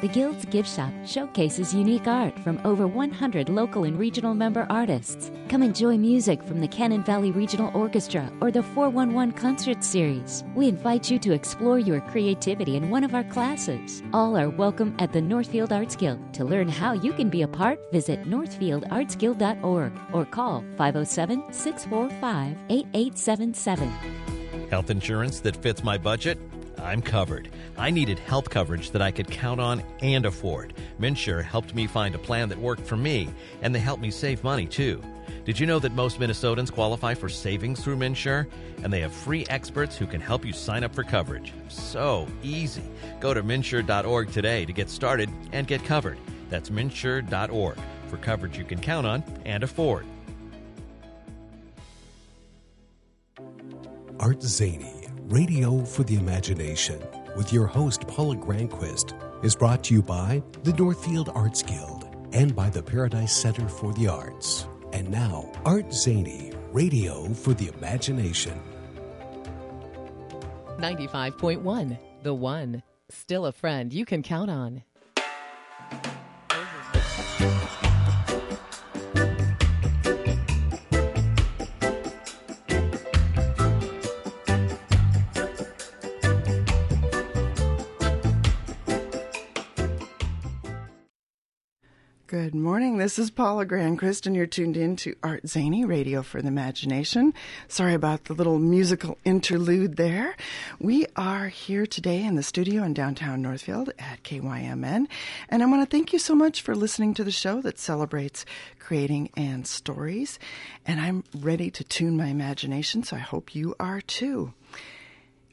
The Guild's gift shop showcases unique art from over 100 local and regional member artists. Come enjoy music from the Cannon Valley Regional Orchestra or the 411 Concert Series. We invite you to explore your creativity in one of our classes. All are welcome at the Northfield Arts Guild. To learn how you can be a part, visit northfieldartsguild.org or call 507 645 8877. Health insurance that fits my budget? I'm covered. I needed health coverage that I could count on and afford. MNsure helped me find a plan that worked for me, and they helped me save money too. Did you know that most Minnesotans qualify for savings through MNsure? And they have free experts who can help you sign up for coverage. So easy. Go to MNsure.org today to get started and get covered. That's MNsure.org for coverage you can count on and afford. Art Zany, Radio for the Imagination, with your host Paula Granquist, is brought to you by the Northfield Arts Guild and by the Paradise Center for the Arts. And now, Art Zany, Radio for the Imagination. 95.1, The One. Still a friend you can count on. Good morning. This is Paula Granquist, and you're tuned in to Art Zany Radio for the Imagination. Sorry about the little musical interlude there. We are here today in the studio in downtown Northfield at KYMN, and I want to thank you so much for listening to the show that celebrates creating and stories. And I'm ready to tune my imagination, so I hope you are too.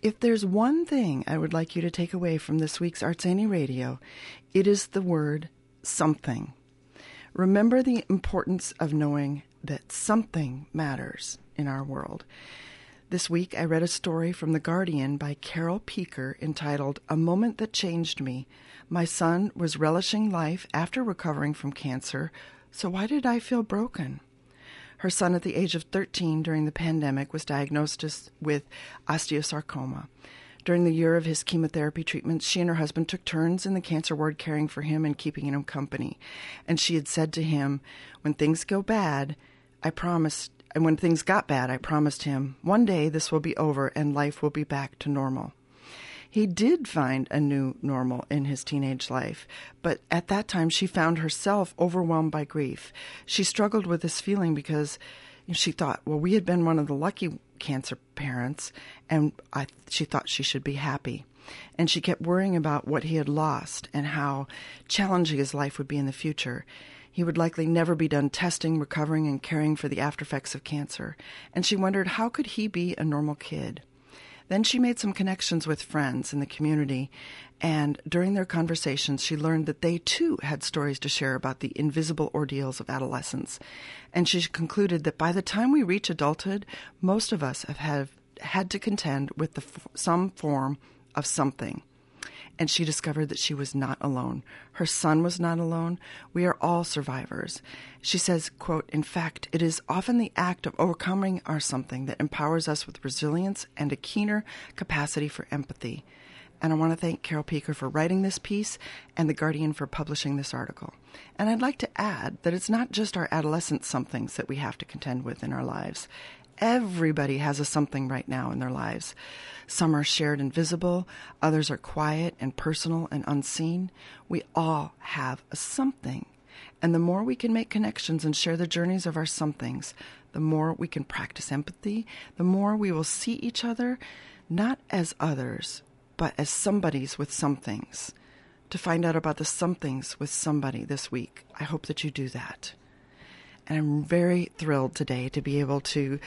If there's one thing I would like you to take away from this week's Art Zany Radio, it is the word something. Remember the importance of knowing that something matters in our world. This week, I read a story from The Guardian by Carol Peaker entitled A Moment That Changed Me. My son was relishing life after recovering from cancer, so why did I feel broken? Her son, at the age of 13 during the pandemic, was diagnosed with osteosarcoma. During the year of his chemotherapy treatments, she and her husband took turns in the cancer ward caring for him and keeping him company. And she had said to him, When things go bad, I promised, and when things got bad, I promised him, one day this will be over and life will be back to normal. He did find a new normal in his teenage life, but at that time she found herself overwhelmed by grief. She struggled with this feeling because she thought, well, we had been one of the lucky cancer parents, and I, she thought she should be happy. And she kept worrying about what he had lost and how challenging his life would be in the future. He would likely never be done testing, recovering, and caring for the after effects of cancer. And she wondered how could he be a normal kid? Then she made some connections with friends in the community, and during their conversations, she learned that they too had stories to share about the invisible ordeals of adolescence. And she concluded that by the time we reach adulthood, most of us have had, had to contend with the, some form of something and she discovered that she was not alone. Her son was not alone. We are all survivors. She says, quote, in fact, it is often the act of overcoming our something that empowers us with resilience and a keener capacity for empathy. And I want to thank Carol Peaker for writing this piece and The Guardian for publishing this article. And I'd like to add that it's not just our adolescent somethings that we have to contend with in our lives. Everybody has a something right now in their lives. Some are shared and visible, others are quiet and personal and unseen. We all have a something. And the more we can make connections and share the journeys of our somethings, the more we can practice empathy, the more we will see each other not as others, but as somebodies with somethings. To find out about the somethings with somebody this week, I hope that you do that. And I'm very thrilled today to be able to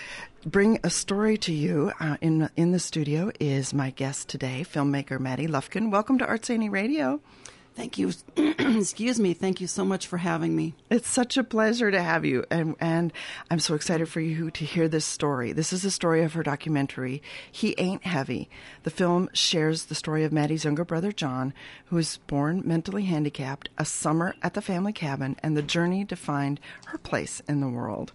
bring a story to you. Uh, in in the studio is my guest today, filmmaker Mattie Lufkin. Welcome to Art Zany Radio. Thank you. Excuse me. Thank you so much for having me. It's such a pleasure to have you. And, and I'm so excited for you to hear this story. This is the story of her documentary, He Ain't Heavy. The film shares the story of Mattie's younger brother, John, who was born mentally handicapped, a summer at the family cabin, and the journey to find her place in the world.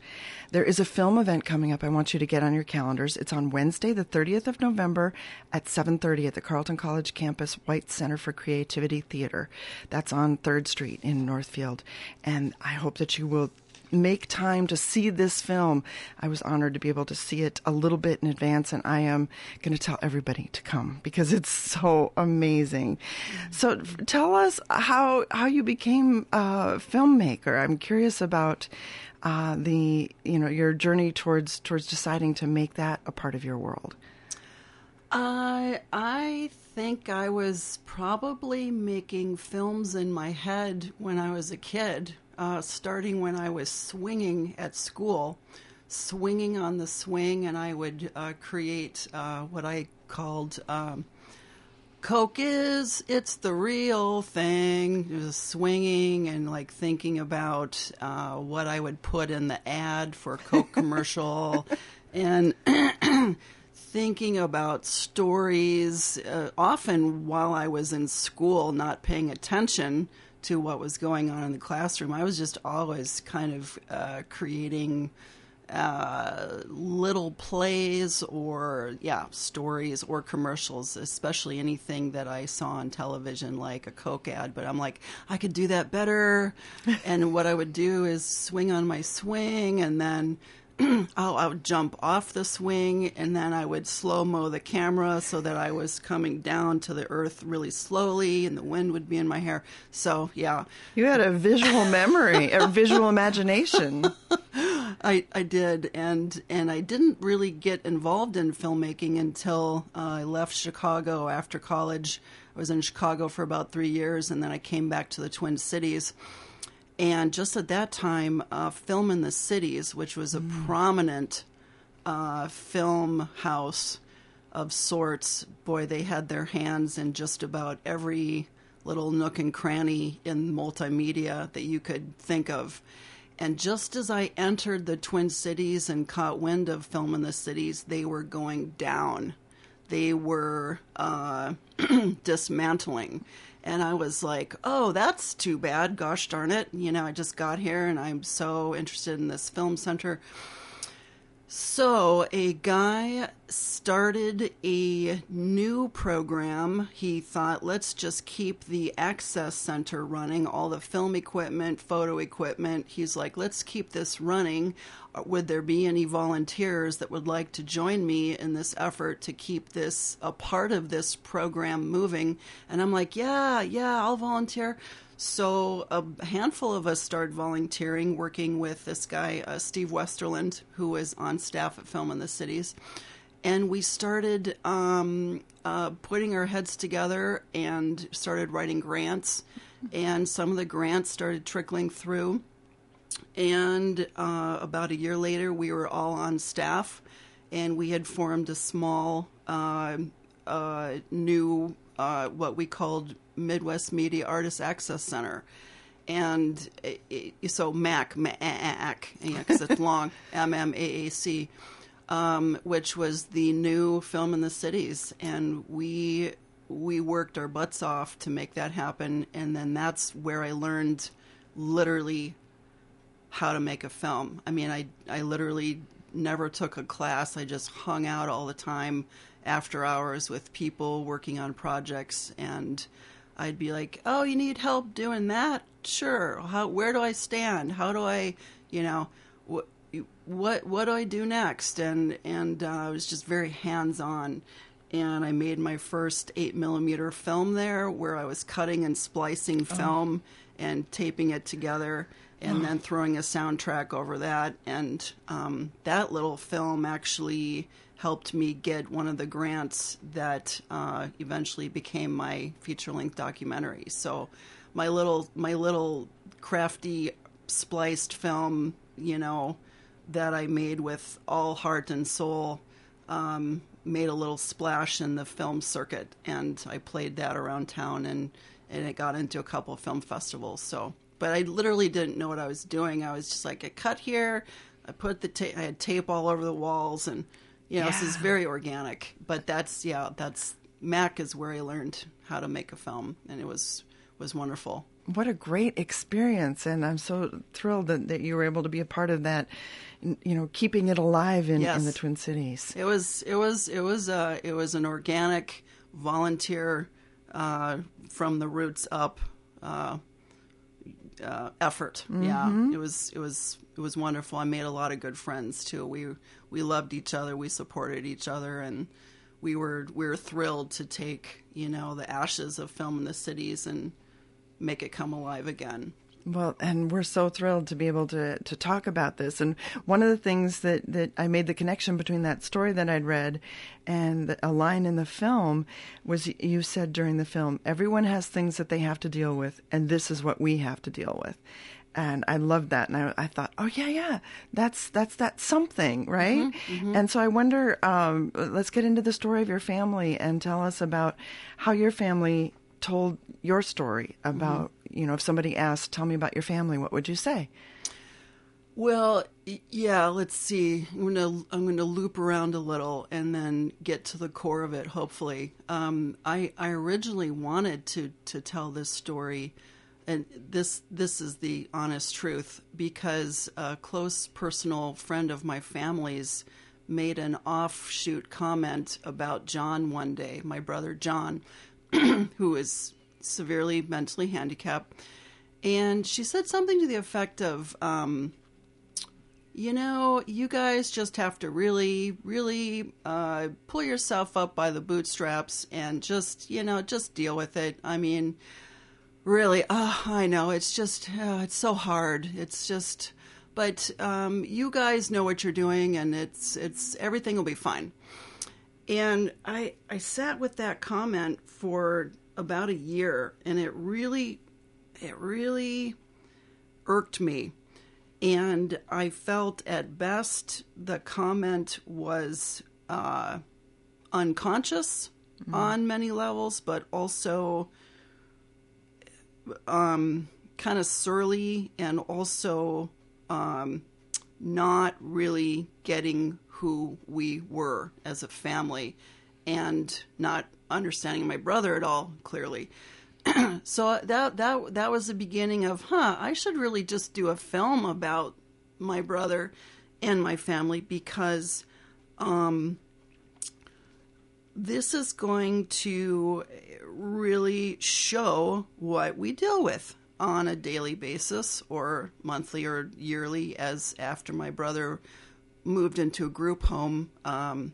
There is a film event coming up I want you to get on your calendars. It's on Wednesday, the 30th of November at 7.30 at the Carleton College campus White Center for Creativity Theater. That's on 3rd Street in Northfield. And I hope that you will make time to see this film. I was honored to be able to see it a little bit in advance, and I am going to tell everybody to come because it's so amazing. So, tell us how how you became a filmmaker. I'm curious about uh, the you know your journey towards towards deciding to make that a part of your world. I I think I was probably making films in my head when I was a kid, uh, starting when I was swinging at school, swinging on the swing, and I would uh, create uh, what I called. Um, Coke is, it's the real thing. It was swinging and like thinking about uh, what I would put in the ad for a Coke commercial and thinking about stories, uh, often while I was in school, not paying attention to what was going on in the classroom. I was just always kind of uh, creating uh, little plays or yeah stories or commercials especially anything that i saw on television like a coke ad but i'm like i could do that better and what i would do is swing on my swing and then oh, I would jump off the swing and then I would slow mo the camera so that I was coming down to the earth really slowly and the wind would be in my hair. So, yeah. You had a visual memory, a visual imagination. I, I did, and and I didn't really get involved in filmmaking until uh, I left Chicago after college. I was in Chicago for about three years, and then I came back to the Twin Cities and just at that time, uh, Film in the Cities, which was a mm. prominent uh, film house of sorts, boy, they had their hands in just about every little nook and cranny in multimedia that you could think of. And just as I entered the Twin Cities and caught wind of Film in the Cities, they were going down. They were uh, dismantling. And I was like, oh, that's too bad. Gosh darn it. You know, I just got here and I'm so interested in this film center. So, a guy started a new program. He thought, let's just keep the Access Center running, all the film equipment, photo equipment. He's like, let's keep this running. Would there be any volunteers that would like to join me in this effort to keep this a part of this program moving? And I'm like, yeah, yeah, I'll volunteer. So a handful of us started volunteering, working with this guy, uh, Steve Westerland, who was on staff at Film in the Cities. And we started um, uh, putting our heads together and started writing grants. And some of the grants started trickling through. And uh, about a year later, we were all on staff, and we had formed a small uh, uh, new uh, what we called Midwest Media Artist Access Center. And it, it, so MAC, MAC, because it's long, M M A A C, um, which was the new film in the cities, and we we worked our butts off to make that happen, and then that's where I learned literally how to make a film. I mean, I I literally never took a class. I just hung out all the time after hours with people working on projects and I'd be like, "Oh, you need help doing that? Sure. How where do I stand? How do I, you know, what what what do I do next?" And and uh, I was just very hands-on and I made my first 8 millimeter film there where I was cutting and splicing oh. film oh. and taping it together and oh. then throwing a soundtrack over that. And um, that little film actually helped me get one of the grants that uh, eventually became my feature length documentary. So my little my little crafty spliced film, you know, that I made with all heart and soul, um, made a little splash in the film circuit, and I played that around town, and and it got into a couple of film festivals. So, but I literally didn't know what I was doing. I was just like, I cut here, I put the tape, I had tape all over the walls, and you know, yeah. this is very organic. But that's yeah, that's Mac is where I learned how to make a film, and it was was wonderful. What a great experience, and I'm so thrilled that, that you were able to be a part of that. You know, keeping it alive in, yes. in the Twin Cities. It was it was it was uh, it was an organic volunteer uh, from the roots up uh, uh, effort. Yeah, it was it was it was wonderful. I made a lot of good friends too. We we loved each other. We supported each other, and we were we were thrilled to take you know the ashes of film in the cities and make it come alive again. Well, and we're so thrilled to be able to, to talk about this. And one of the things that, that I made the connection between that story that I'd read and the, a line in the film was you said during the film, everyone has things that they have to deal with, and this is what we have to deal with. And I loved that, and I, I thought, oh yeah, yeah, that's that's that something, right? And so I wonder, um, let's get into the story of your family and tell us about how your family told your story about you know if somebody asked tell me about your family what would you say Well, yeah. Let's see. I'm gonna I'm gonna loop around a little and then get to the core of it. Hopefully, um, I I originally wanted to to tell this story, and this this is the honest truth because a close personal friend of my family's made an offshoot comment about John one day. My brother John, who is severely mentally handicapped, and she said something to the effect of. Um, you know, you guys just have to really, really uh, pull yourself up by the bootstraps and just, you know, just deal with it. I mean, really, oh, I know it's just, uh, it's so hard. It's just, but um, you guys know what you're doing, and it's, it's everything will be fine. And I, I sat with that comment for about a year, and it really, it really irked me. And I felt at best the comment was uh, unconscious on many levels, but also um, kind of surly and also um, not really getting who we were as a family and not understanding my brother at all clearly. So that that that was the beginning of huh i should really just do a film about my brother and my family because um this is going to really show what we deal with on a daily basis or monthly or yearly as after my brother moved into a group home um,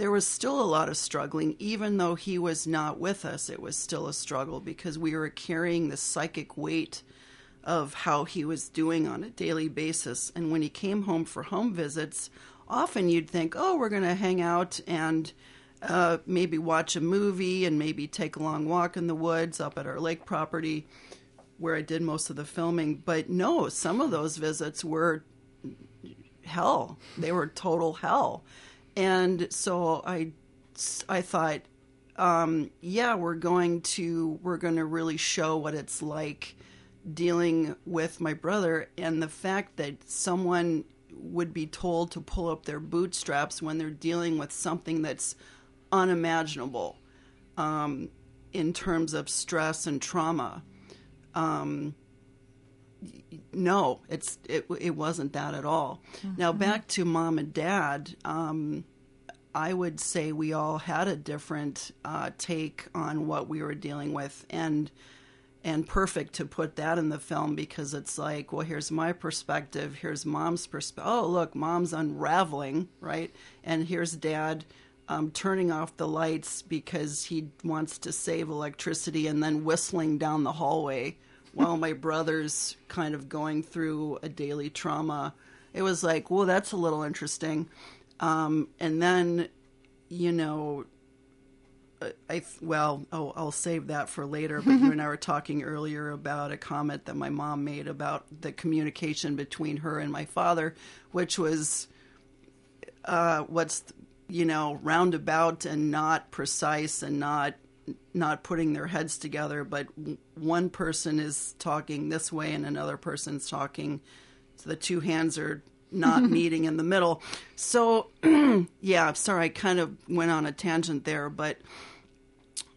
there was still a lot of struggling, even though he was not with us. It was still a struggle because we were carrying the psychic weight of how he was doing on a daily basis. And when he came home for home visits, often you'd think, oh, we're going to hang out and uh, maybe watch a movie and maybe take a long walk in the woods up at our lake property where I did most of the filming. But no, some of those visits were hell. They were total hell and so I, I thought, um, yeah, we're going to we're going to really show what it's like dealing with my brother, and the fact that someone would be told to pull up their bootstraps when they're dealing with something that's unimaginable um, in terms of stress and trauma. Um, no, it's it, it wasn't that at all. Now back to mom and dad. Um, I would say we all had a different uh, take on what we were dealing with, and and perfect to put that in the film because it's like, well, here's my perspective, here's mom's perspective. Oh, look, mom's unraveling, right? And here's dad um, turning off the lights because he wants to save electricity and then whistling down the hallway while my brother's kind of going through a daily trauma. It was like, well, that's a little interesting. Um, and then, you know, I well, oh, I'll save that for later. But you and I were talking earlier about a comment that my mom made about the communication between her and my father, which was uh, what's you know roundabout and not precise and not not putting their heads together. But one person is talking this way and another person's talking. So the two hands are not meeting in the middle. So yeah, sorry, I kind of went on a tangent there, but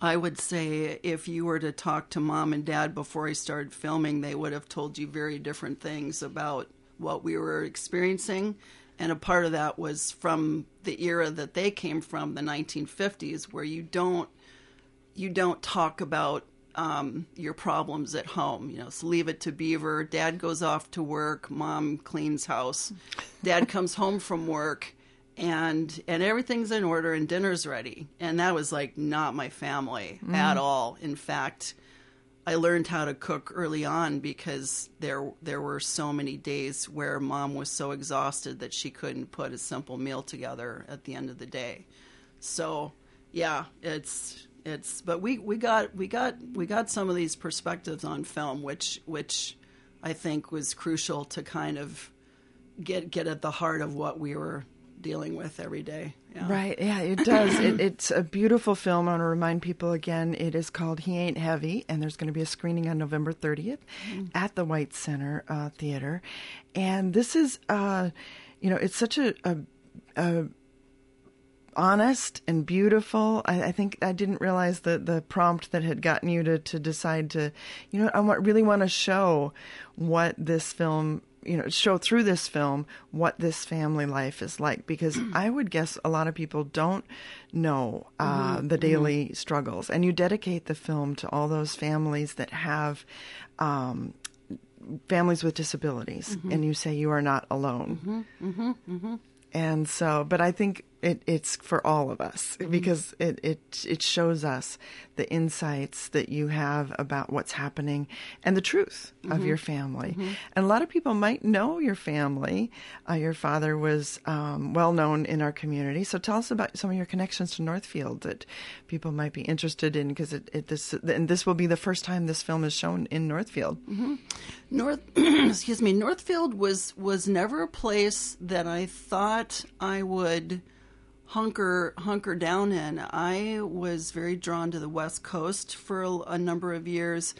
I would say if you were to talk to mom and dad before I started filming, they would have told you very different things about what we were experiencing. And a part of that was from the era that they came from, the 1950s, where you don't you don't talk about um, your problems at home. You know, so leave it to Beaver. Dad goes off to work. Mom cleans house. Dad comes home from work, and and everything's in order and dinner's ready. And that was like not my family at all. In fact, I learned how to cook early on because there there were so many days where mom was so exhausted that she couldn't put a simple meal together at the end of the day. So, yeah, it's it's but we, we got we got we got some of these perspectives on film which which I think was crucial to kind of get get at the heart of what we were dealing with every day. Yeah. Right. Yeah, it does. it, it's a beautiful film. I want to remind people again, it is called He Ain't Heavy, and there's going to be a screening on November 30th Mm-hmm. at the White Center uh, Theater. And this is, uh, you know, it's such a, a, a honest and beautiful. I, I think I didn't realize the the prompt that had gotten you to to decide to, you know, I want, really want to show what this film, you know, show through this film what this family life is like because I would guess a lot of people don't know uh, mm-hmm. the mm-hmm. daily struggles, and you dedicate the film to all those families that have. Um, families with disabilities mm-hmm. and you say you are not alone. And so, but I think it, it's for all of us because it, it it shows us the insights that you have about what's happening and the truth of your family. And a lot of people might know your family. Uh, your father was um, well known in our community. So tell us about some of your connections to Northfield that people might be interested in because it, it this and this will be the first time this film is shown in Northfield. North, excuse me, Northfield was was never a place that I thought I would hunker hunker down in. I was very drawn to the West Coast for a, a number of years.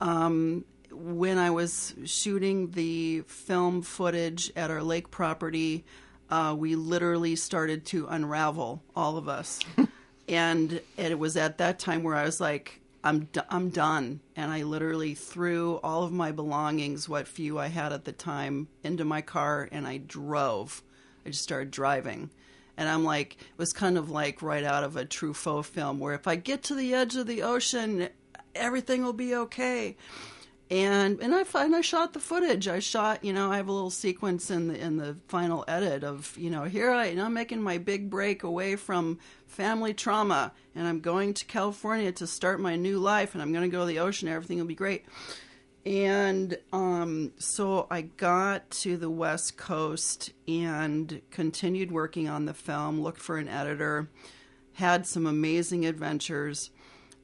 Um, when I was shooting the film footage at our lake property, uh, we literally started to unravel, all of us. and it was at that time where I was like, I'm d- I'm done, and I literally threw all of my belongings, what few I had at the time, into my car, and I drove. I just started driving, and I'm like, it was kind of like right out of a Truffaut film, where if I get to the edge of the ocean, everything will be okay. And and I and I shot the footage. I shot, you know, I have a little sequence in the in the final edit of, you know, here I I'm making my big break away from family trauma, and I'm going to California to start my new life, and I'm going to go to the ocean. Everything will be great. And um, so I got to the West Coast and continued working on the film, looked for an editor, had some amazing adventures,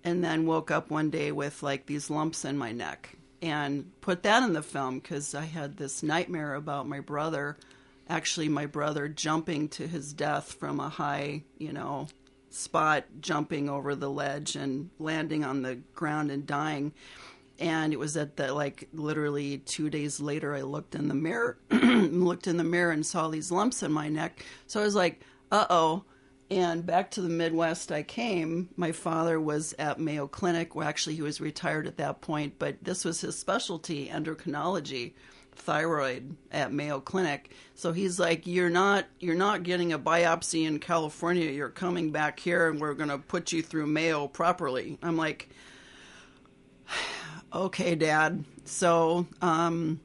and then woke up one day with like these lumps in my neck and put that in the film because I had this nightmare about my brother, actually, my brother jumping to his death from a high, you know, spot, jumping over the ledge and landing on the ground and dying and it was at the like literally two days later i looked in the mirror looked in the mirror and saw these lumps in my neck. So i was like uh-oh. And back to the midwest i came my father was at mayo clinic. Well actually he was retired at that point but this was his specialty endocrinology thyroid at mayo clinic. So he's like you're not you're not getting a biopsy in california. You're coming back here and we're going to put you through mayo properly. I'm like okay, Dad. So um,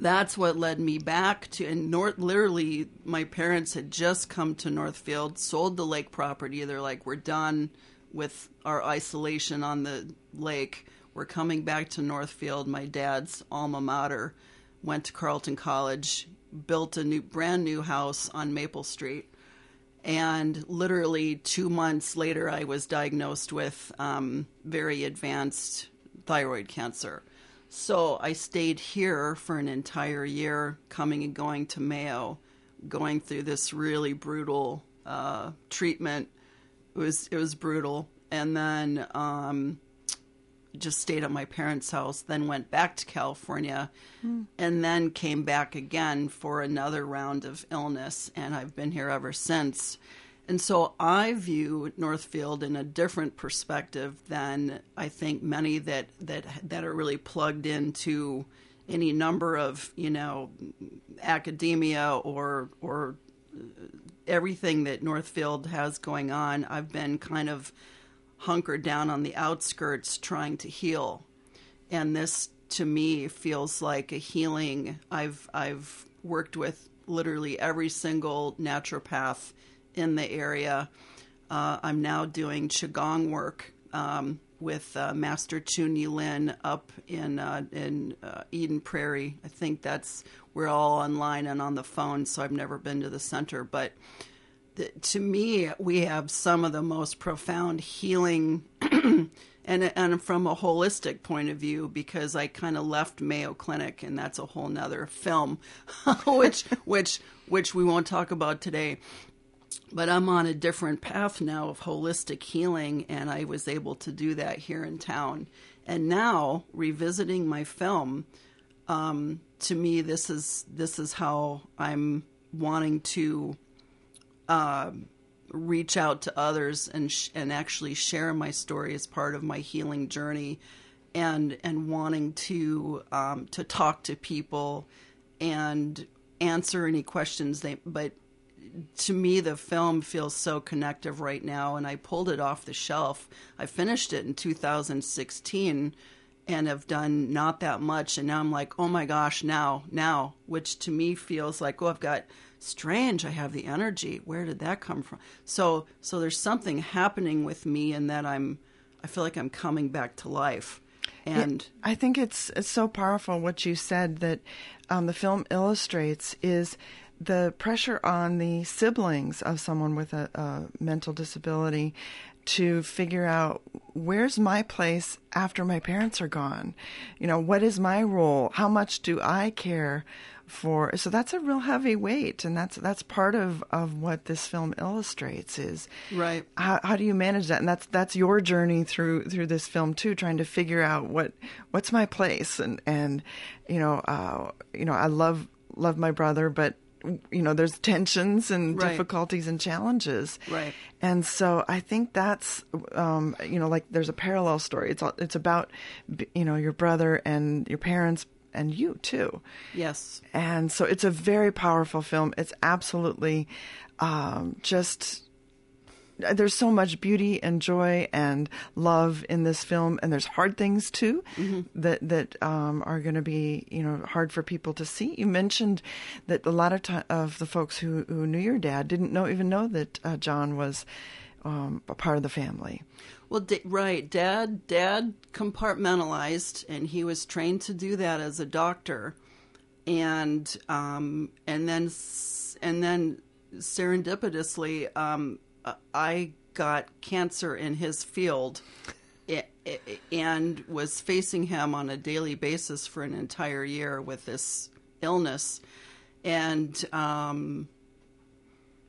that's what led me back to and North. Literally, my parents had just come to Northfield, sold the lake property. They're like, we're done with our isolation on the lake. We're coming back to Northfield, my dad's alma mater. Went to Carleton College, built a new, brand new house on Maple Street and literally two months later, I was diagnosed with um, very advanced thyroid cancer. So I stayed here for an entire year, coming and going to Mayo, going through this really brutal uh, treatment. It was it was brutal, and then um, just stayed at my parents' house. Then went back to California, and then came back again for another round of illness, and I've been here ever since. And so I view Northfield in a different perspective than I think many that that that are really plugged into any number of you know academia or or everything that Northfield has going on. I've been kind of hunkered down on the outskirts trying to heal. And this to me feels like a healing. I've I've worked with literally every single naturopath in the area. Uh, I'm now doing qigong work um, with uh, Master Chun Yi Lin up in uh, in uh, Eden Prairie. I think that's we're all online and on the phone, so I've never been to the center. But the, to me, we have some of the most profound healing, and and from a holistic point of view, because I kind of left Mayo Clinic, and that's a whole nother film, which which which we won't talk about today but I'm on a different path now of holistic healing, and I was able to do that here in town. And now, revisiting my film, um, to me, this is this is how I'm wanting to uh, reach out to others and sh- and actually share my story as part of my healing journey, and and wanting to um, to talk to people and answer any questions they but to me, the film feels so connective right now, and I pulled it off the shelf. I finished it in 2016 and have done not that much, and now I'm like, oh my gosh, now, now, which to me feels like, oh, I've got strange. I have the energy. Where did that come from? So, so there's something happening with me, and that I'm, I feel like I'm coming back to life. And I think it's, it's so powerful what you said that um, the film illustrates is the pressure on the siblings of someone with a, a, mental disability to figure out where's my place after my parents are gone? You know what is my role? How much do i care for? So that's a real heavy weight and that's that's part of of what this film illustrates is right. how, how do you manage that? And that's that's your journey through through this film too trying to figure out what what's my place? And and you know uh you know i love love my brother but you know there's tensions and right. difficulties and challenges. Right. And so i think that's um, you know like there's a parallel story. It's all it's about you know your brother and your parents and you too. Yes. And so it's a very powerful film. It's absolutely um, just there's so much beauty and joy and love in this film, and there's hard things too mm-hmm. that that um, are going to be you know hard for people to see. You mentioned that a lot of time, of the folks who who knew your dad didn't know even know that uh, John was um, a part of the family. Well, d- right, dad dad compartmentalized, and he was trained to do that as a doctor, and um, and then and then serendipitously. Um, I got cancer in his field and was facing him on a daily basis for an entire year with this illness. And um,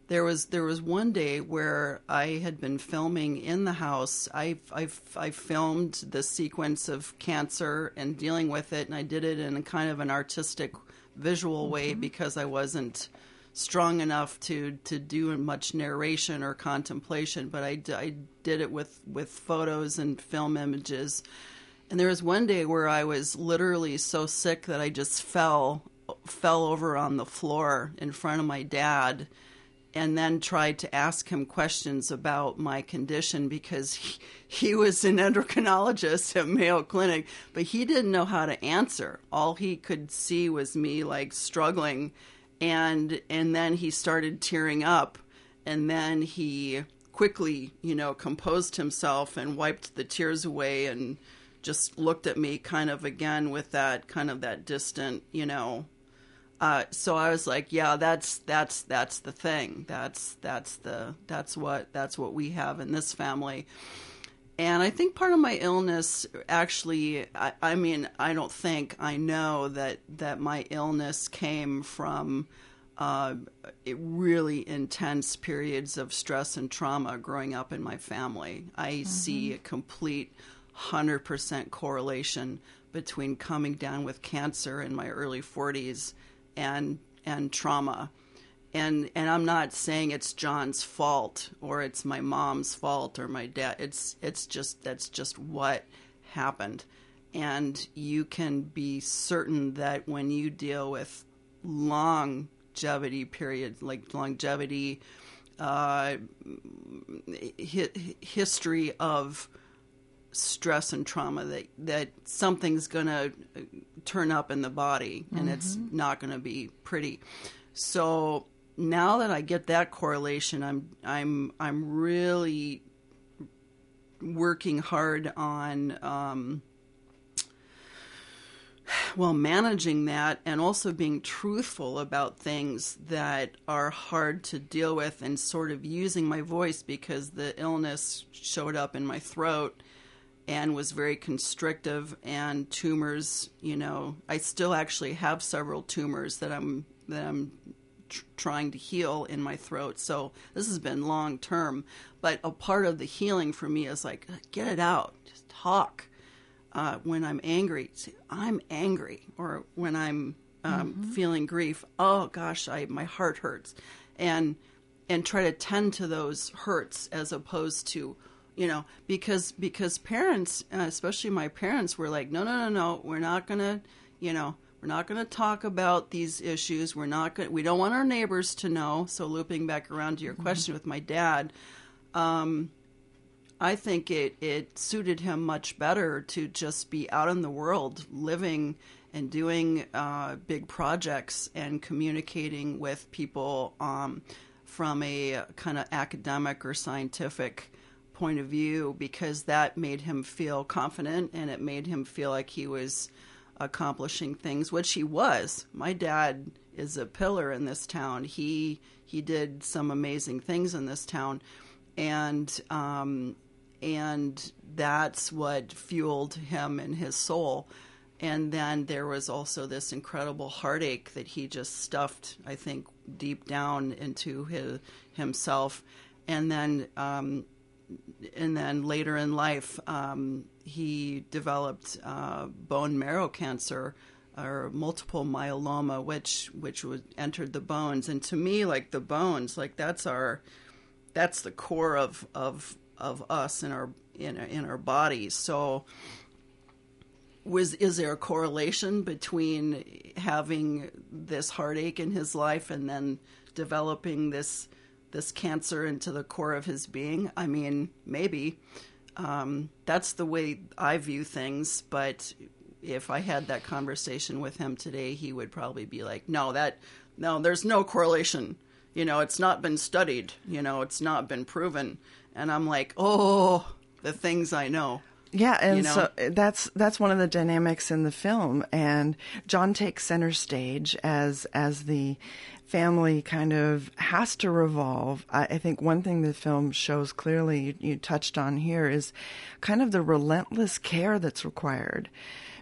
there was there was one day where I had been filming in the house. I I I filmed the sequence of cancer and dealing with it, and I did it in a kind of an artistic, visual mm-hmm. way because I wasn't strong enough to to do much narration or contemplation, but I, I did it with with photos and film images. And there was one day where I was literally so sick that I just fell fell over on the floor in front of my dad and then tried to ask him questions about my condition because he, he was an endocrinologist at Mayo Clinic, but he didn't know how to answer. All he could see was me like struggling and and then he started tearing up and then he quickly you know composed himself and wiped the tears away and just looked at me kind of again with that kind of that distant you know uh, so I was like, yeah, that's that's that's the thing. That's that's the that's what that's what we have in this family. And I think part of my illness actually, I, I mean, I don't think, I know that, that my illness came from uh, really intense periods of stress and trauma growing up in my family. I mm-hmm. see a complete 100% correlation between coming down with cancer in my early 40s and and trauma and and I'm not saying it's John's fault or it's my mom's fault or my dad. It's it's just that's just what happened, and you can be certain that when you deal with longevity periods, like longevity uh, hi- history of stress and trauma that that something's going to turn up in the body and mm-hmm. it's not going to be pretty. So now that I get that correlation, I'm I'm I'm really working hard on um, well managing that and also being truthful about things that are hard to deal with and sort of using my voice because the illness showed up in my throat and was very constrictive and tumors you know i still actually have several tumors that i'm that i'm tr- trying to heal in my throat. So this has been long term. But a part of the healing for me is like get it out. Just talk. Uh, when i'm angry say, i'm angry. Or when i'm um, mm-hmm. feeling grief oh gosh I, my heart hurts. And and try to tend to those hurts as opposed to you know because because parents uh, especially my parents were like no no no no we're not going to you know we're not going to talk about these issues we're not going we don't want our neighbors to know so looping back around to your mm-hmm. question with my dad um, I think it it suited him much better to just be out in the world living and doing uh, big projects and communicating with people um, from a kind of academic or scientific point of view because that made him feel confident and it made him feel like he was accomplishing things, which he was. My dad is a pillar in this town. He he did some amazing things in this town, and um, and that's what fueled him and his soul. And then there was also this incredible heartache that he just stuffed, I think, deep down into his himself. And then um, and then later in life, um, he developed uh, bone marrow cancer or multiple myeloma, which which would entered the bones. And to me, like the bones, like that's our that's the core of of of us in our in in our bodies. So was is there a correlation between having this heartache in his life and then developing this this cancer into the core of his being. I mean, maybe. Um, that's the way I view things, but if I had that conversation with him today, he would probably be like, "No, that no, there's no correlation. You know, it's not been studied. You know, it's not been proven." And I'm like, "Oh, the things I know." Yeah, and you know? so eh, that's that's one of the dynamics in the film, and John takes center stage as as the family kind of has to revolve. I, I think one thing the film shows clearly, you, you touched on here, is kind of the relentless care that's required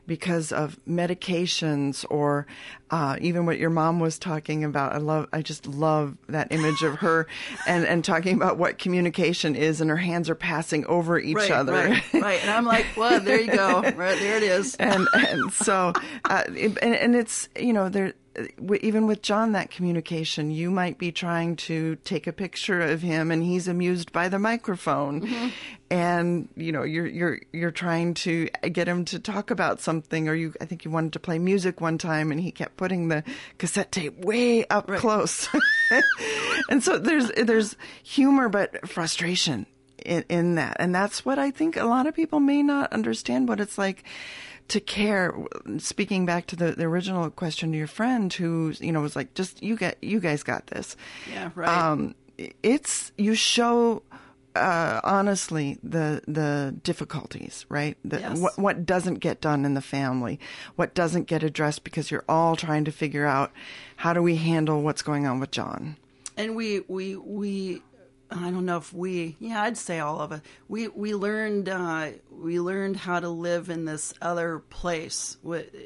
because of medications or uh, even what your mom was talking about. I love, I just love that image of her and, and talking about what communication is, and her hands are passing over each right, other. Right, right. And I'm like, well, there you go. Right there it is. and and so, uh, and, and it's you know there even with John, that communication, you might be trying to take a picture of him, and he's amused by the microphone, mm-hmm. and you know you're you're you're trying to get him to talk about something, or you I think you wanted to play music one time, and he kept putting the cassette tape way up right. close, and so there's there's humor but frustration in, in that, and that's what I think a lot of people may not understand what it's like to care. Speaking back to the, the original question to your friend, who you know was like, "Just you get, you guys got this." Yeah, right. Um, it's you show uh, honestly the the difficulties, right? The, yes. what what doesn't get done in the family, what doesn't get addressed because you're all trying to figure out how do we handle what's going on with John. And we we we I don't know if we, yeah, I'd say all of it. We we learned uh, we learned how to live in this other place,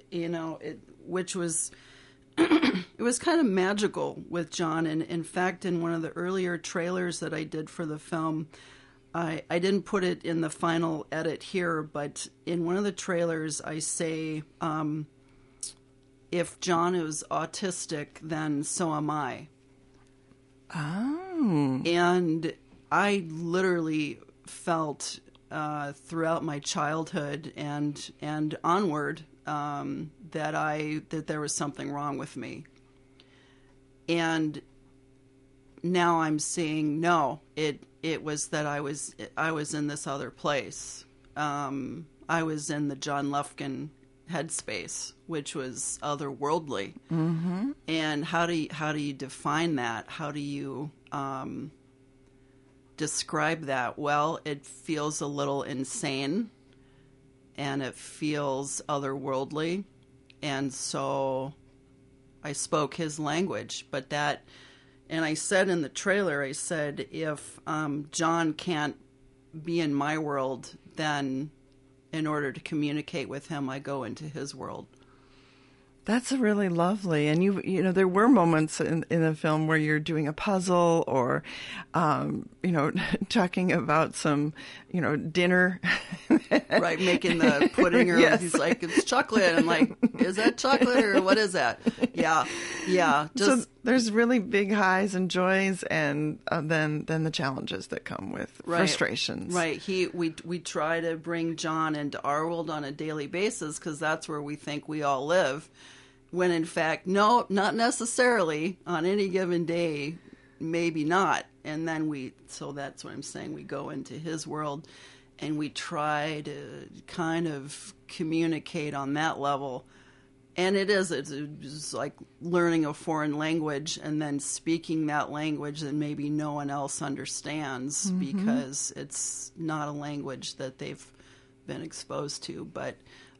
you know, it, which was it was kind of magical with John. And in fact, in one of the earlier trailers that I did for the film, I I didn't put it in the final edit here, but in one of the trailers, I say, um, if John is autistic, then so am I. Oh. And I literally felt uh, throughout my childhood and and onward um, that I that there was something wrong with me. And now I'm seeing no, it it was that I was I was in this other place. Um, I was in the John Lufkin headspace, which was otherworldly. Mm-hmm. And how do you, how do you define that? How do you um, describe that? Well, it feels a little insane, and it feels otherworldly, and so I spoke his language. But that, and I said in the trailer, I said if um, John can't be in my world, then in order to communicate with him, I go into his world. That's really lovely, and you you know there were moments in in the film where you're doing a puzzle or, um, you know, talking about some you know dinner, right? Making the pudding, or yes. he's like it's chocolate. I'm like, is that chocolate or what is that? Yeah, yeah. Just so there's really big highs and joys, and uh, then then the challenges that come with right, frustrations. Right. He we we try to bring John into our world on a daily basis because that's where we think we all live when in fact, no, not necessarily on any given day, maybe not. And then we, so that's what I'm saying, we go into his world and we try to kind of communicate on that level. And it is, it's, it's like learning a foreign language and then speaking that language that maybe no one else understands mm-hmm. because it's not a language that they've been exposed to. But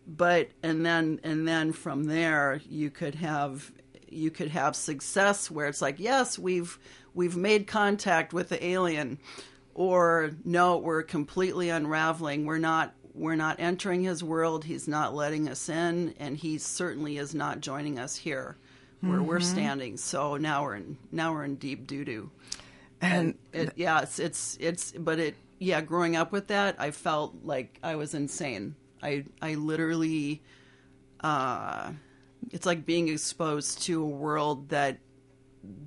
but and then and then from there you could have you could have success where it's like yes we've we've made contact with the alien or no we're completely unraveling. We're not we're not entering his world. He's not letting us in and he certainly is not joining us here where mm-hmm. we're standing. So now we're in now we're in deep doo doo and, and it, yeah it's it's it's but it yeah growing up with that i felt like i was insane. I I literally, uh, it's like being exposed to a world that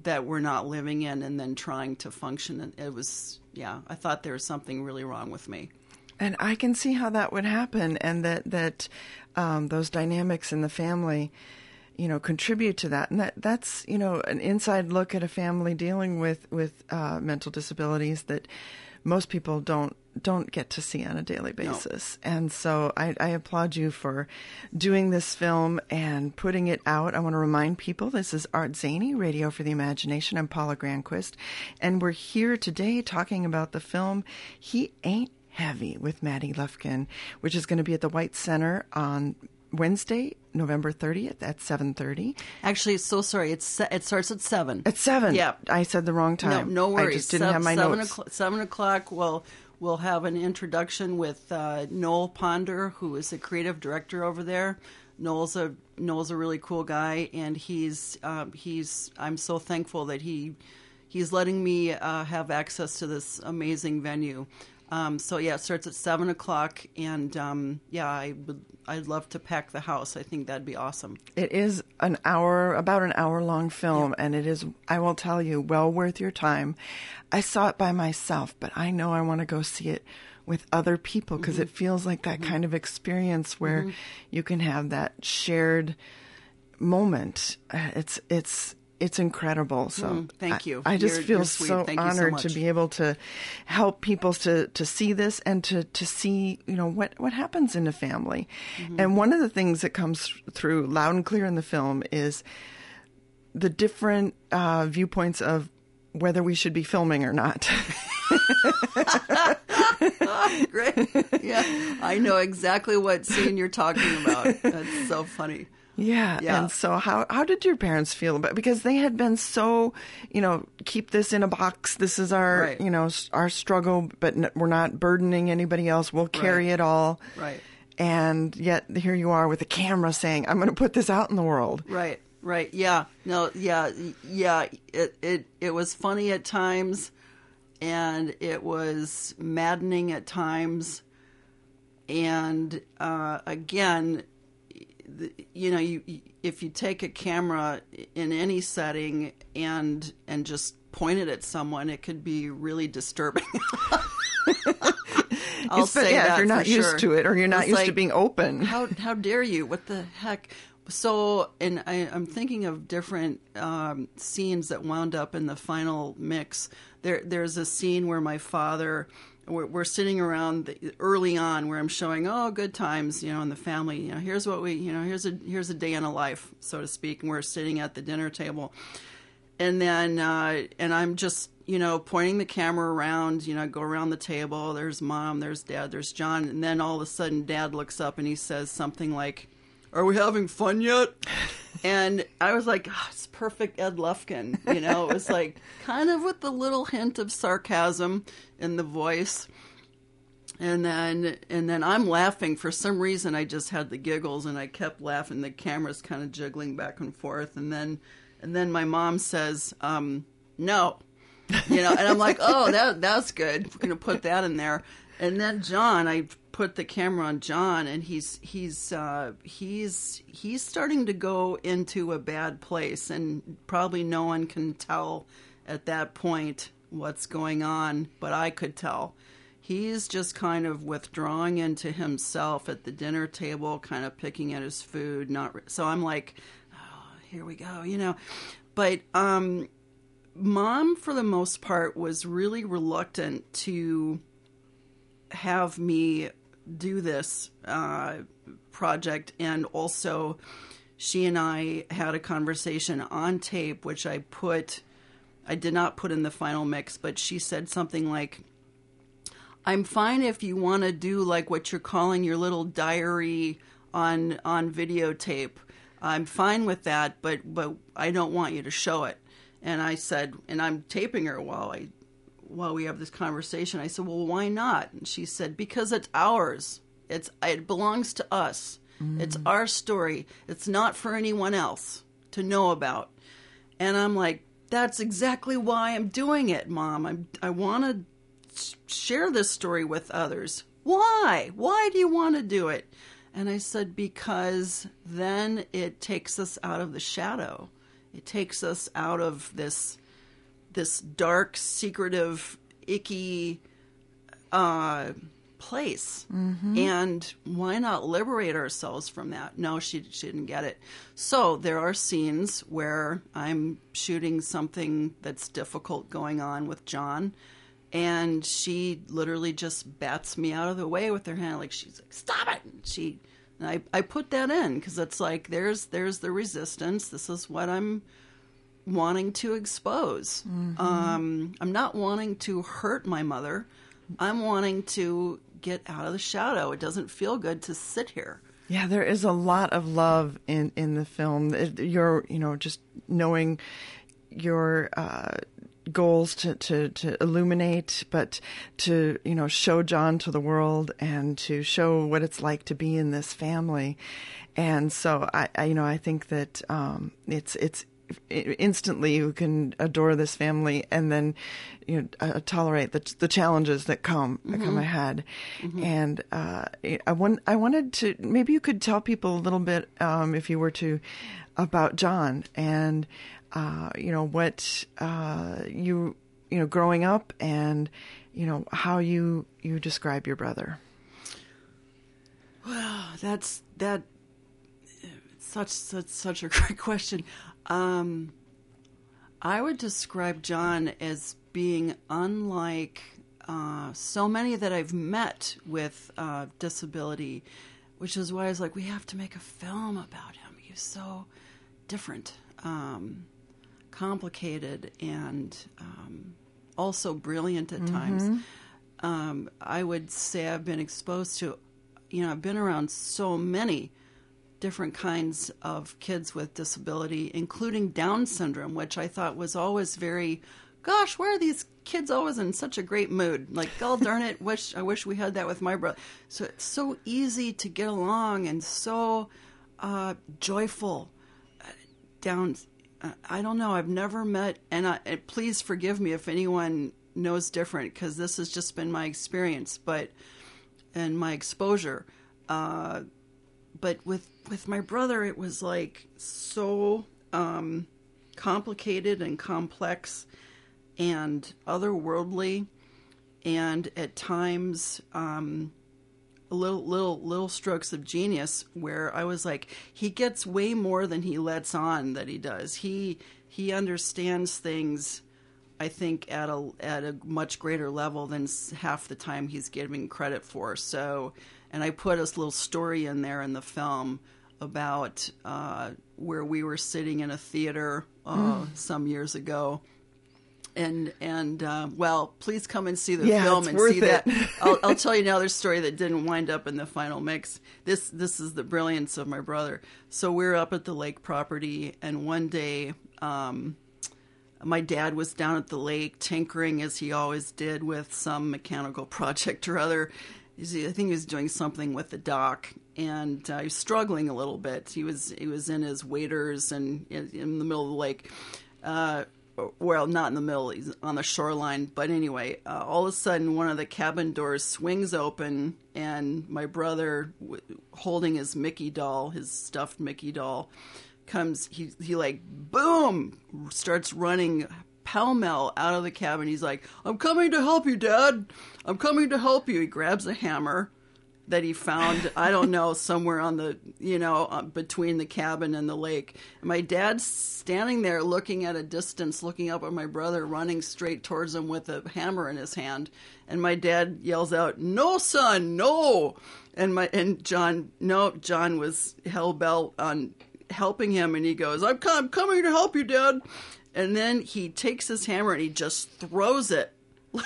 that we're not living in, and then trying to function. And it was yeah, I thought there was something really wrong with me. And I can see how that would happen, and that that um, those dynamics in the family, you know, contribute to that. And that that's you know an inside look at a family dealing with with uh, mental disabilities that most people don't don't get to see on a daily basis. No. And so I, I, applaud you for doing this film and putting it out. I want to remind people this is Art Zany, Radio for the Imagination. I'm Paula Granquist, and we're here today talking about the film He Ain't Heavy with Mattie Lufkin, which is going to be at the White Center on Wednesday, November 30th at 7:30. Actually, so sorry. It's it starts at 7. At 7. Yeah. I said the wrong time. No, no worries. I just didn't have my 7 notes. O'clock, 7 o'clock we'll we'll have an introduction with uh, Noel Ponder, who is the creative director over there. Noel's a Noel's a really cool guy, and he's um, he's I'm so thankful that he he's letting me uh, have access to this amazing venue. Um, so yeah, it starts at seven o'clock, and um, yeah, I would I'd love to pack the house. I think that'd be awesome. It is an hour, about an hour long film, and it is I will tell you, well worth your time. I saw it by myself, but I know I want to go see it with other people because mm-hmm. it feels like that mm-hmm. kind of experience where mm-hmm. you can have that shared moment. Uh, it's it's it's incredible. So mm, thank you. I, I just you're, feel you're so honored so to be able to help people to to see this and to to see you know what what happens in a family. Mm-hmm. And one of the things that comes through loud and clear in the film is the different uh, viewpoints of whether we should be filming or not. Great. Yeah. I know exactly what scene you're talking about. That's so funny. Yeah. yeah. And so how how did your parents feel about because they had been so, you know, keep this in a box. This is our, right. you know, our struggle, but we're not burdening anybody else. We'll carry right. it all. Right. And yet here you are with a camera saying, "I'm going to put this out in the world." Right. Right. Yeah. No, yeah. Yeah, it it it was funny at times and it was maddening at times. And uh, again, you know, you if you take a camera in any setting and and just point it at someone, it could be really disturbing. I'll say that. yeah, if you're not used sure. to it or you're not used like, to being open. How how dare you? What the heck? so and I, I'm thinking of different um, scenes that wound up in the final mix. There, there's a scene where my father, we're, we're sitting around the, early on, where I'm showing, oh, good times, you know, in the family. You know, here's what we, you know, here's a here's a day in a life, so to speak. And we're sitting at the dinner table, and then uh, and I'm just you know pointing the camera around. You know, go around the table. There's mom, there's dad, there's John, and then all of a sudden, dad looks up and he says something like are we having fun yet? And I was like, oh, it's perfect Ed Lufkin. You know, it was like kind of with the little hint of sarcasm in the voice. And then and then I'm laughing for some reason I just had the giggles and I kept laughing. The camera's kind of jiggling back and forth and then and then my mom says, um, no. You know, and I'm like, oh, that that's good. We're gonna put that in there. And then John, I put the camera on John, and he's he's uh, he's he's starting to go into a bad place, and probably no one can tell at that point what's going on, but I could tell. He's just kind of withdrawing into himself at the dinner table, kind of picking at his food. Not re- so. I'm like, oh, here we go, you know. But um, mom, for the most part, was really reluctant to have me do this uh, project, and also she and I had a conversation on tape, which I put. I did not put in the final mix, but she said something like, "I'm fine if you want to do like what you're calling your little diary on on videotape. I'm fine with that, but but I don't want you to show it." And I said, and I'm taping her while I while we have this conversation. I said, "Well, why not?" And she said, "Because it's ours. It's it belongs to us. Mm. It's our story. It's not for anyone else to know about." And I'm like, "That's exactly why I'm doing it, Mom. I'm I want to share this story with others. Why? Why do you want to do it?" And I said, "Because then it takes us out of the shadow. It takes us out of this." This dark, secretive, icky uh, place. Mm-hmm. And why not liberate ourselves from that? No, she, she didn't get it. So there are scenes where I'm shooting something that's difficult going on with John. And she literally just bats me out of the way with her hand, like she's like, "Stop it!" And she, and I, I put that in because it's like there's there's the resistance. This is what I'm wanting to expose. Mm-hmm. Um, I'm not wanting to hurt my mother. I'm wanting to get out of the shadow. It doesn't feel good to sit here. Yeah, there is a lot of love in in the film. You're, you know, just knowing your uh, goals to, to, to illuminate, but to, you know, show John to the world and to show what it's like to be in this family. And so I, I you know, I think that um, it's it's instantly you can adore this family and then you know uh, tolerate the the challenges that come mm-hmm. that come mm-hmm. ahead mm-hmm. and uh, I want I wanted to maybe you could tell people a little bit um, if you were to about John and uh, you know what uh, you you know growing up and you know how you you describe your brother well that's that such such such a great question um, I would describe John as being unlike uh, so many that I've met with uh, disability, which is why I was like, we have to make a film about him. He's so different, um, complicated, and um, also brilliant at mm-hmm. times. Um, I would say I've been exposed to, you know, I've been around so many different kinds of kids with disability, including Down syndrome, which I thought was always very, gosh, why are these kids always in such a great mood? Like, God darn it, wish I wish we had that with my brother. So it's so easy to get along and so uh, joyful. Down, I don't know. I've never met, and, I, and please forgive me if anyone knows different, because this has just been my experience, but and my exposure. Uh, but with with my brother, it was like so um, complicated and complex and otherworldly, and at times um, little little little strokes of genius where I was like, he gets way more than he lets on that he does. He he understands things. I think at a at a much greater level than half the time he's giving credit for. So, and I put a little story in there in the film about uh, where we were sitting in a theater uh, mm. some years ago and and uh, well, please come and see the yeah, film and see it. that. I'll, I'll, tell you another story that didn't wind up in the final mix. This this is the brilliance of my brother. So we're up at the lake property, and one day, um, my dad was down at the lake tinkering as he always did with some mechanical project or other. I think he was doing something with the dock, and uh, he was struggling a little bit. He was he was in his waders and in, in the middle of the lake. Uh, well, not in the middle, he's on the shoreline. But anyway, uh, all of a sudden, one of the cabin doors swings open, and my brother, w- holding his Mickey doll, his stuffed Mickey doll, comes. He he like boom starts running pell mell out of the cabin. He's like, "I'm coming to help you, Dad. I'm coming to help you." He grabs a hammer that he found, I don't know, somewhere on the, you know, uh, between the cabin and the lake. And my dad's standing there looking at a distance, looking up at my brother running straight towards him with a hammer in his hand. And my dad yells out, "No, son, no!" And my and John, no, John was hell bent on helping him, and he goes, "I'm, I'm coming to help you, Dad." And then he takes his hammer and he just throws it like.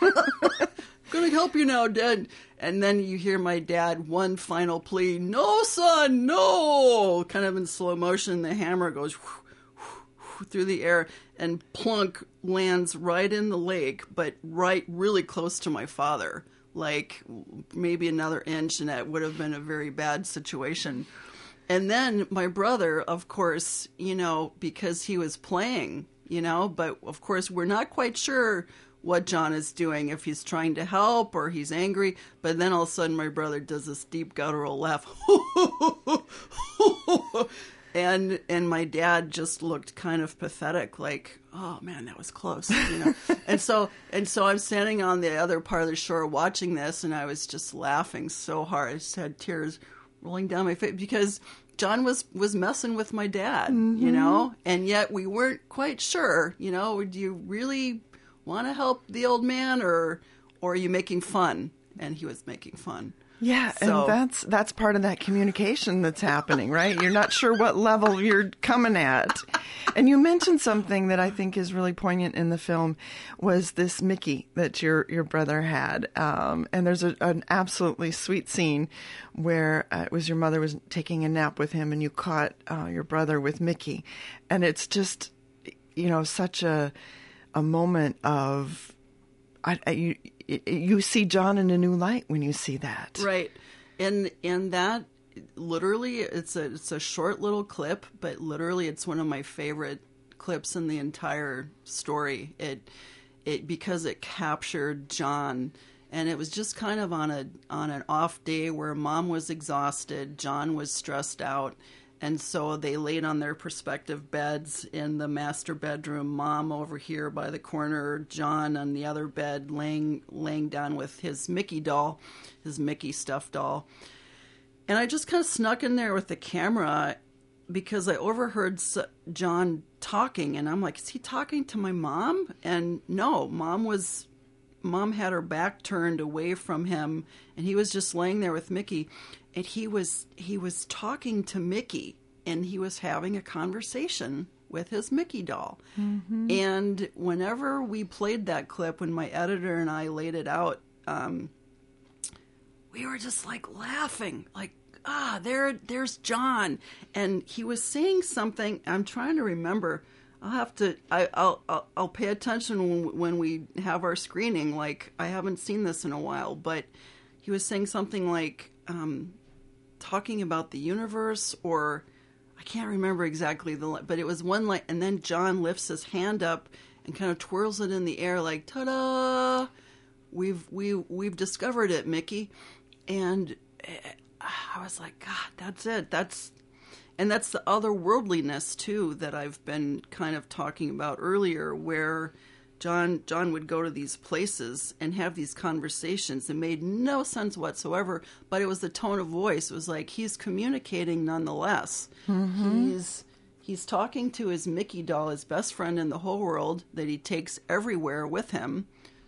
I'm gonna help you now, Dad. And then you hear my dad one final plea, "No, son, no!" Kind of in slow motion. The hammer goes through the air and plunk lands right in the lake, but right really close to my father. Like maybe another inch, and that would have been a very bad situation. And then my brother, of course, you know, because he was playing, you know, but of course, we're not quite sure what John is doing, if he's trying to help or he's angry. But then all of a sudden, my brother does this deep guttural laugh. and and my dad just looked kind of pathetic like oh man that was close you know and so and so i'm standing on the other part of the shore watching this and i was just laughing so hard i just had tears rolling down my face because john was was messing with my dad mm-hmm. you know and yet we weren't quite sure you know do you really want to help the old man or or are you making fun? And he was making fun. Yeah, so, and that's that's part of that communication that's happening, right? You're not sure what level you're coming at. And you mentioned something that I think is really poignant in the film was this Mickey that your your brother had. Um, and there's a, an absolutely sweet scene where uh, it was your mother was taking a nap with him, and you caught uh, your brother with Mickey, and it's just you know such a a moment of I, I, you you see John in a new light when you see that. Right. And and that literally it's a it's a short little clip, but literally it's one of my favorite clips in the entire story. It it because it captured John and it was just kind of on a on an off day where mom was exhausted, John was stressed out and so they laid on their respective beds in the master bedroom. Mom over here by the corner, John on the other bed, laying laying down with his Mickey doll, his Mickey stuffed doll. And I just kind of snuck in there with the camera because I overheard John talking, and I'm like, "Is he talking to my mom?" And no, mom was mom had her back turned away from him and he was just laying there with Mickey and he was he was talking to Mickey and he was having a conversation with his Mickey doll. Mm-hmm. And whenever we played that clip, when my editor and I laid it out, um, we were just like laughing, like ah, there, there's John, and he was saying something. I'm trying to remember. I'll have to. I, will I'll, I'll pay attention when, when we have our screening. Like I haven't seen this in a while, but he was saying something like, um, talking about the universe or I can't remember exactly the but it was one like and then John lifts his hand up and kind of twirls it in the air like ta-da! We've we we've discovered it Mickey. And eh, I was like god that's it. That's and that's the otherworldliness too that I've been kind of talking about earlier where John John would go to these places and have these conversations that made no sense whatsoever, but it was the tone of voice. It was like he's communicating nonetheless. Mm-hmm. He's he's talking to his Mickey doll, his best friend in the whole world, that he takes everywhere with him,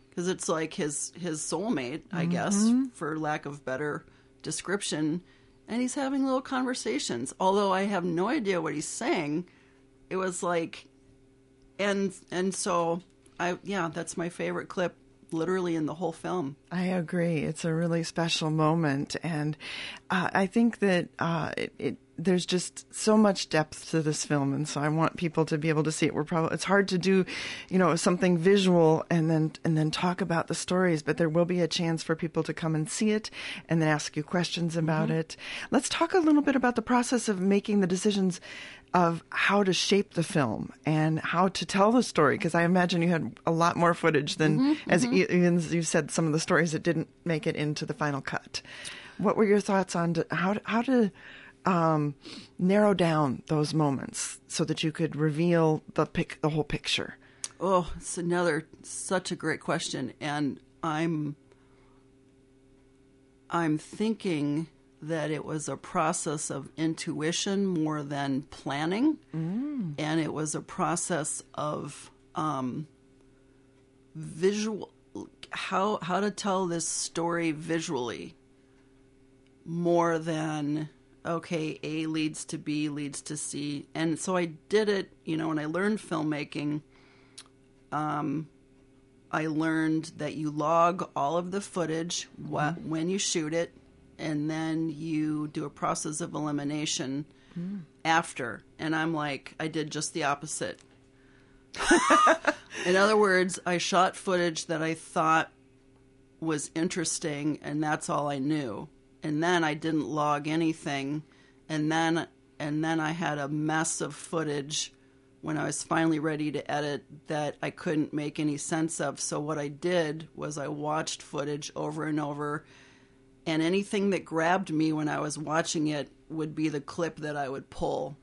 because it's like his his soulmate, I mm-hmm. guess, for lack of better description. And he's having little conversations. Although I have no idea what he's saying, it was like, and and so I yeah, that's my favorite clip, literally in the whole film. I agree. It's a really special moment, and uh, I think that uh, it, it there's just so much depth to this film, and so I want people to be able to see it. We're probably it's hard to do, you know, something visual and then and then talk about the stories, but there will be a chance for people to come and see it and then ask you questions about it. Let's talk a little bit about the process of making the decisions of how to shape the film and how to tell the story because I imagine you had a lot more footage than as e- even as you said some of the stories that didn't make it into the final cut. What were your thoughts on to, how to, how to um, narrow down those moments so that you could reveal the pic, the whole picture? Oh, it's another such a great question, and I'm I'm thinking that it was a process of intuition more than planning, and it was a process of um, visual how how to tell this story visually more than okay a leads to b leads to c. And so i did it you know when i learned filmmaking um, I learned that you log all of the footage wh- when you shoot it, and then you do a process of elimination hmm. after. And I'm like, I did just the opposite. In other words, I shot footage that I thought was interesting, and that's all I knew. And then I didn't log anything, and then and then I had a mess of footage when I was finally ready to edit that I couldn't make any sense of. So what I did was I watched footage over and over, and anything that grabbed me when I was watching it would be the clip that I would pull.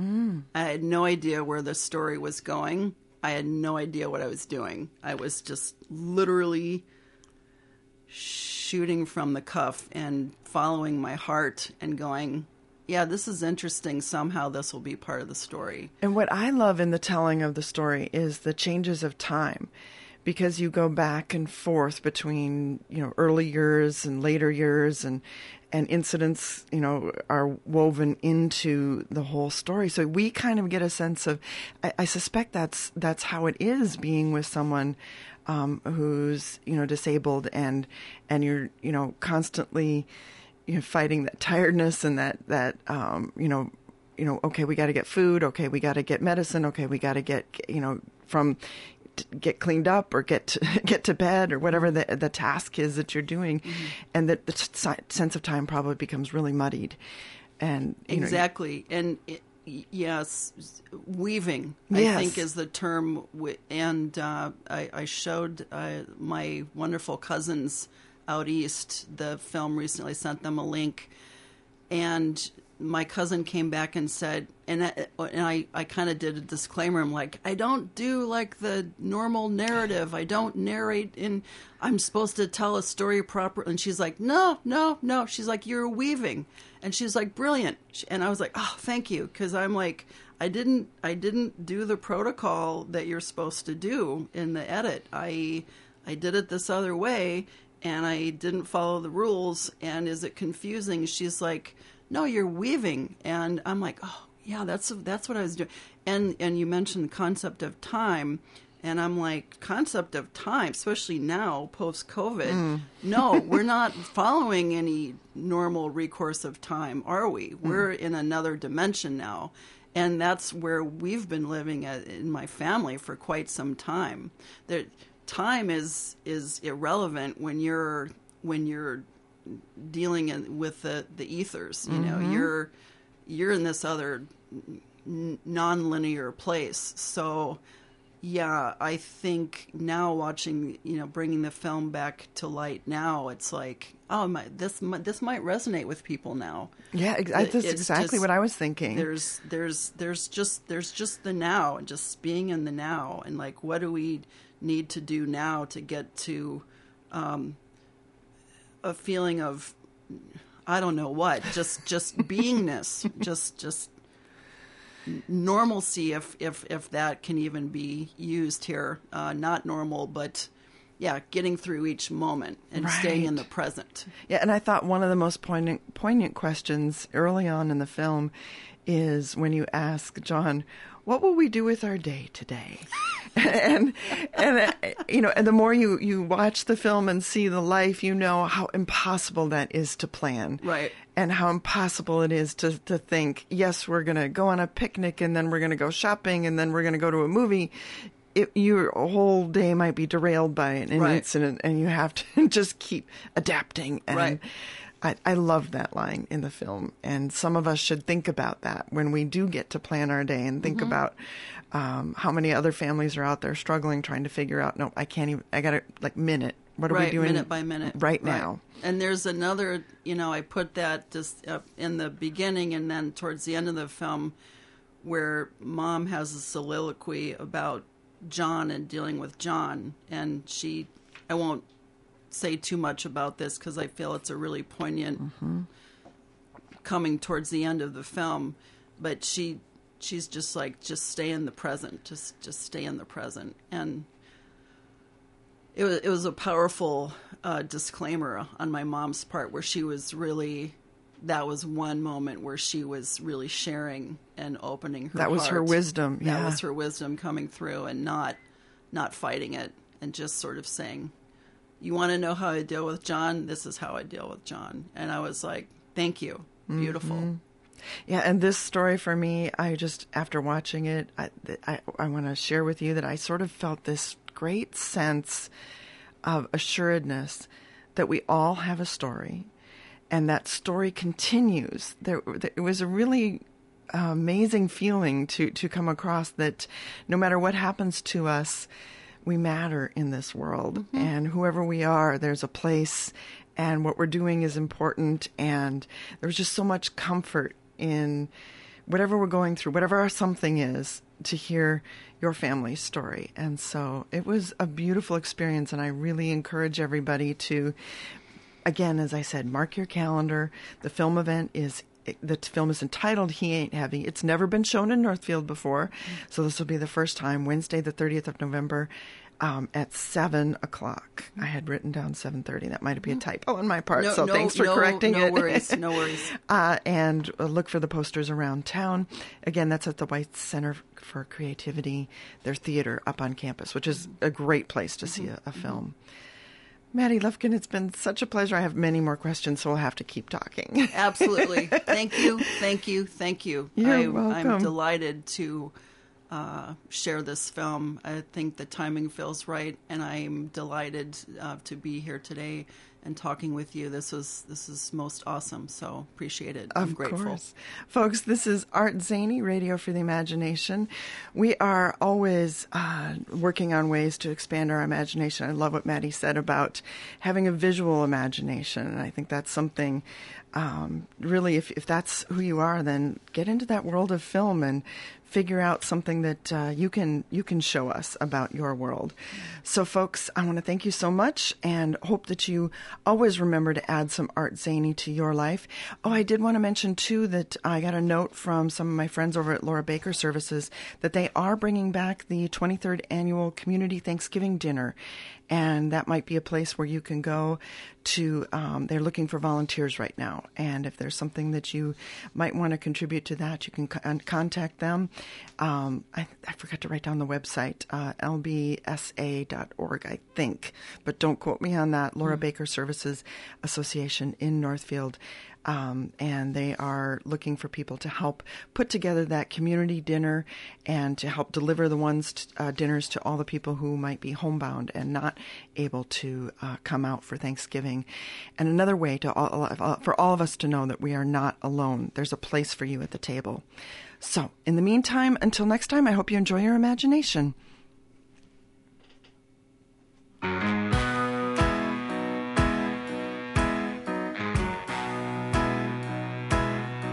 Mm. I had no idea where the story was going. I had no idea what I was doing. I was just literally shooting from the cuff and following my heart and going, yeah, this is interesting. Somehow this will be part of the story. And what I love in the telling of the story is the changes of time because you go back and forth between, you know, early years and later years and and incidents, you know, are woven into the whole story. So we kind of get a sense of I, I suspect that's that's how it is being with someone um, who's, you know, disabled and and you're, you know, constantly you know, fighting that tiredness and that that um, you know, you know, okay, we got to get food. Okay, we got to get medicine. Okay, we got to get you know from get cleaned up or get to, get to bed or whatever the the task is that you're doing, and that the t- sense of time probably becomes really muddied. And you know, exactly and it, yes weaving Yes. i think is the term and uh, I, I showed uh, my wonderful cousins out east the film recently sent them a link and my cousin came back and said and I, and I, I kind of did a disclaimer. I'm like i don't do like the normal narrative. I don't narrate in i'm supposed to tell a story proper. And she's like no no no. She's like you're weaving. And she's like brilliant. And i was like oh thank you. Because i'm like i didn't i didn't do the protocol that you're supposed to do in the edit. I i did it this other way and i didn't follow the rules. And is it confusing? She's like no you're weaving. And i'm like oh yeah that's that's what i was doing. And and you mentioned the concept of time. And i'm like concept of time especially now post covid hmm. no we're not following any normal recourse of time are we? Hmm. We're in another dimension now. And that's where we've been living at, in my family for quite some time. There time is is irrelevant when you're when you're dealing in, with the the ethers you know you're you're in this other non-linear place. So yeah i think now watching you know bringing the film back to light now it's like oh my this this might resonate with people now. Yeah, that's It's exactly just- what I was thinking. there's there's there's just there's just the now and just being in the now. And like what do we need to do now to get to um, a feeling of I don't know what, just just beingness, just just normalcy, if if if that can even be used here. Uh, not normal, but yeah, getting through each moment and right. staying in the present. Yeah, and I thought one of the most poignant poignant questions early on in the film is when you ask John, "What will we do with our day today?" and and you know, and the more you you watch the film and see the life, you know how impossible that is to plan. Right. And how impossible it is to to think, yes, we're going to go on a picnic and then we're going to go shopping and then we're going to go to a movie. It, your whole day might be derailed by an right. incident, and you have to just keep adapting. And right. I, I love that line in the film, and some of us should think about that when we do get to plan our day and think mm-hmm. about um, how many other families are out there struggling trying to figure out no i can't even i gotta like minute. What are right, we doing minute by minute. right, right, now? And there's another you know i put that just in the beginning and then towards the end of the film where mom has a soliloquy about john and dealing with john and she i won't say too much about this because i feel it's a really poignant mm-hmm. coming towards the end of the film but she she's just like just stay in the present just just stay in the present and it was it was a powerful uh, disclaimer on my mom's part where she was really that was one moment where she was really sharing and opening her that was heart. her wisdom yeah. that was her wisdom coming through and not not fighting it and just sort of saying you want to know how i deal with john this is how i deal with john and i was like thank you beautiful mm-hmm. Yeah, and this story for me, I just after watching it, I I, I want to share with you that I sort of felt this great sense of assuredness that we all have a story, and that story continues. There, it was a really amazing feeling to to come across that no matter what happens to us we matter in this world mm-hmm. and whoever we are there's a place and what we're doing is important and there's just so much comfort in whatever we're going through, whatever our something is, to hear your family's story. And so it was a beautiful experience, and I really encourage everybody to, again, as I said, mark your calendar. The film event is the film is entitled He Ain't Heavy. It's never been shown in Northfield before, so this will be the first time, Wednesday, the 30th of November um, at seven o'clock. I had written down seven thirty. That might be a typo on my part. No, so no, thanks for no, correcting no it. No worries. No worries. uh, and uh, look for the posters around town. Again, that's at the White Center for Creativity, their theater up on campus, which is a great place to see a, a film. Mattie Lufkin, it's been such a pleasure. I have many more questions, so we'll have to keep talking. Absolutely. Thank you. Thank you. Thank you. You're I, welcome. I'm delighted to uh, share this film. I think the timing feels right, and I'm delighted uh, to be here today and talking with you. This was this is most awesome. So appreciate it. Of I'm grateful. Course. Folks, this is Art Zany, Radio for the Imagination. We are always uh, working on ways to expand our imagination. I love what Mattie said about having a visual imagination, and I think that's something um, really, if, if that's who you are, then get into that world of film and figure out something that uh, you can you can show us about your world. So, folks, I want to thank you so much and hope that you always remember to add some art zany to your life. Oh, I did want to mention too that I got a note from some of my friends over at Laura Baker Services that they are bringing back the 23rd annual Community Thanksgiving Dinner, and that might be a place where you can go to um, they're looking for volunteers right now. And if there's something that you might want to contribute to that you can con- contact them. Um, I, I, forgot to write down the website uh, lbsa.org i think. But don't quote me on that. Laura mm-hmm. baker services association in northfield um, and they are looking for people to help put together that community dinner and to help deliver the ones t- uh, dinners to all the people who might be homebound and not able to uh, come out for Thanksgiving. And another way to all, for all of us to know that we are not alone. There's a place for you at the table. So, in the meantime, until next time, I hope you enjoy your imagination.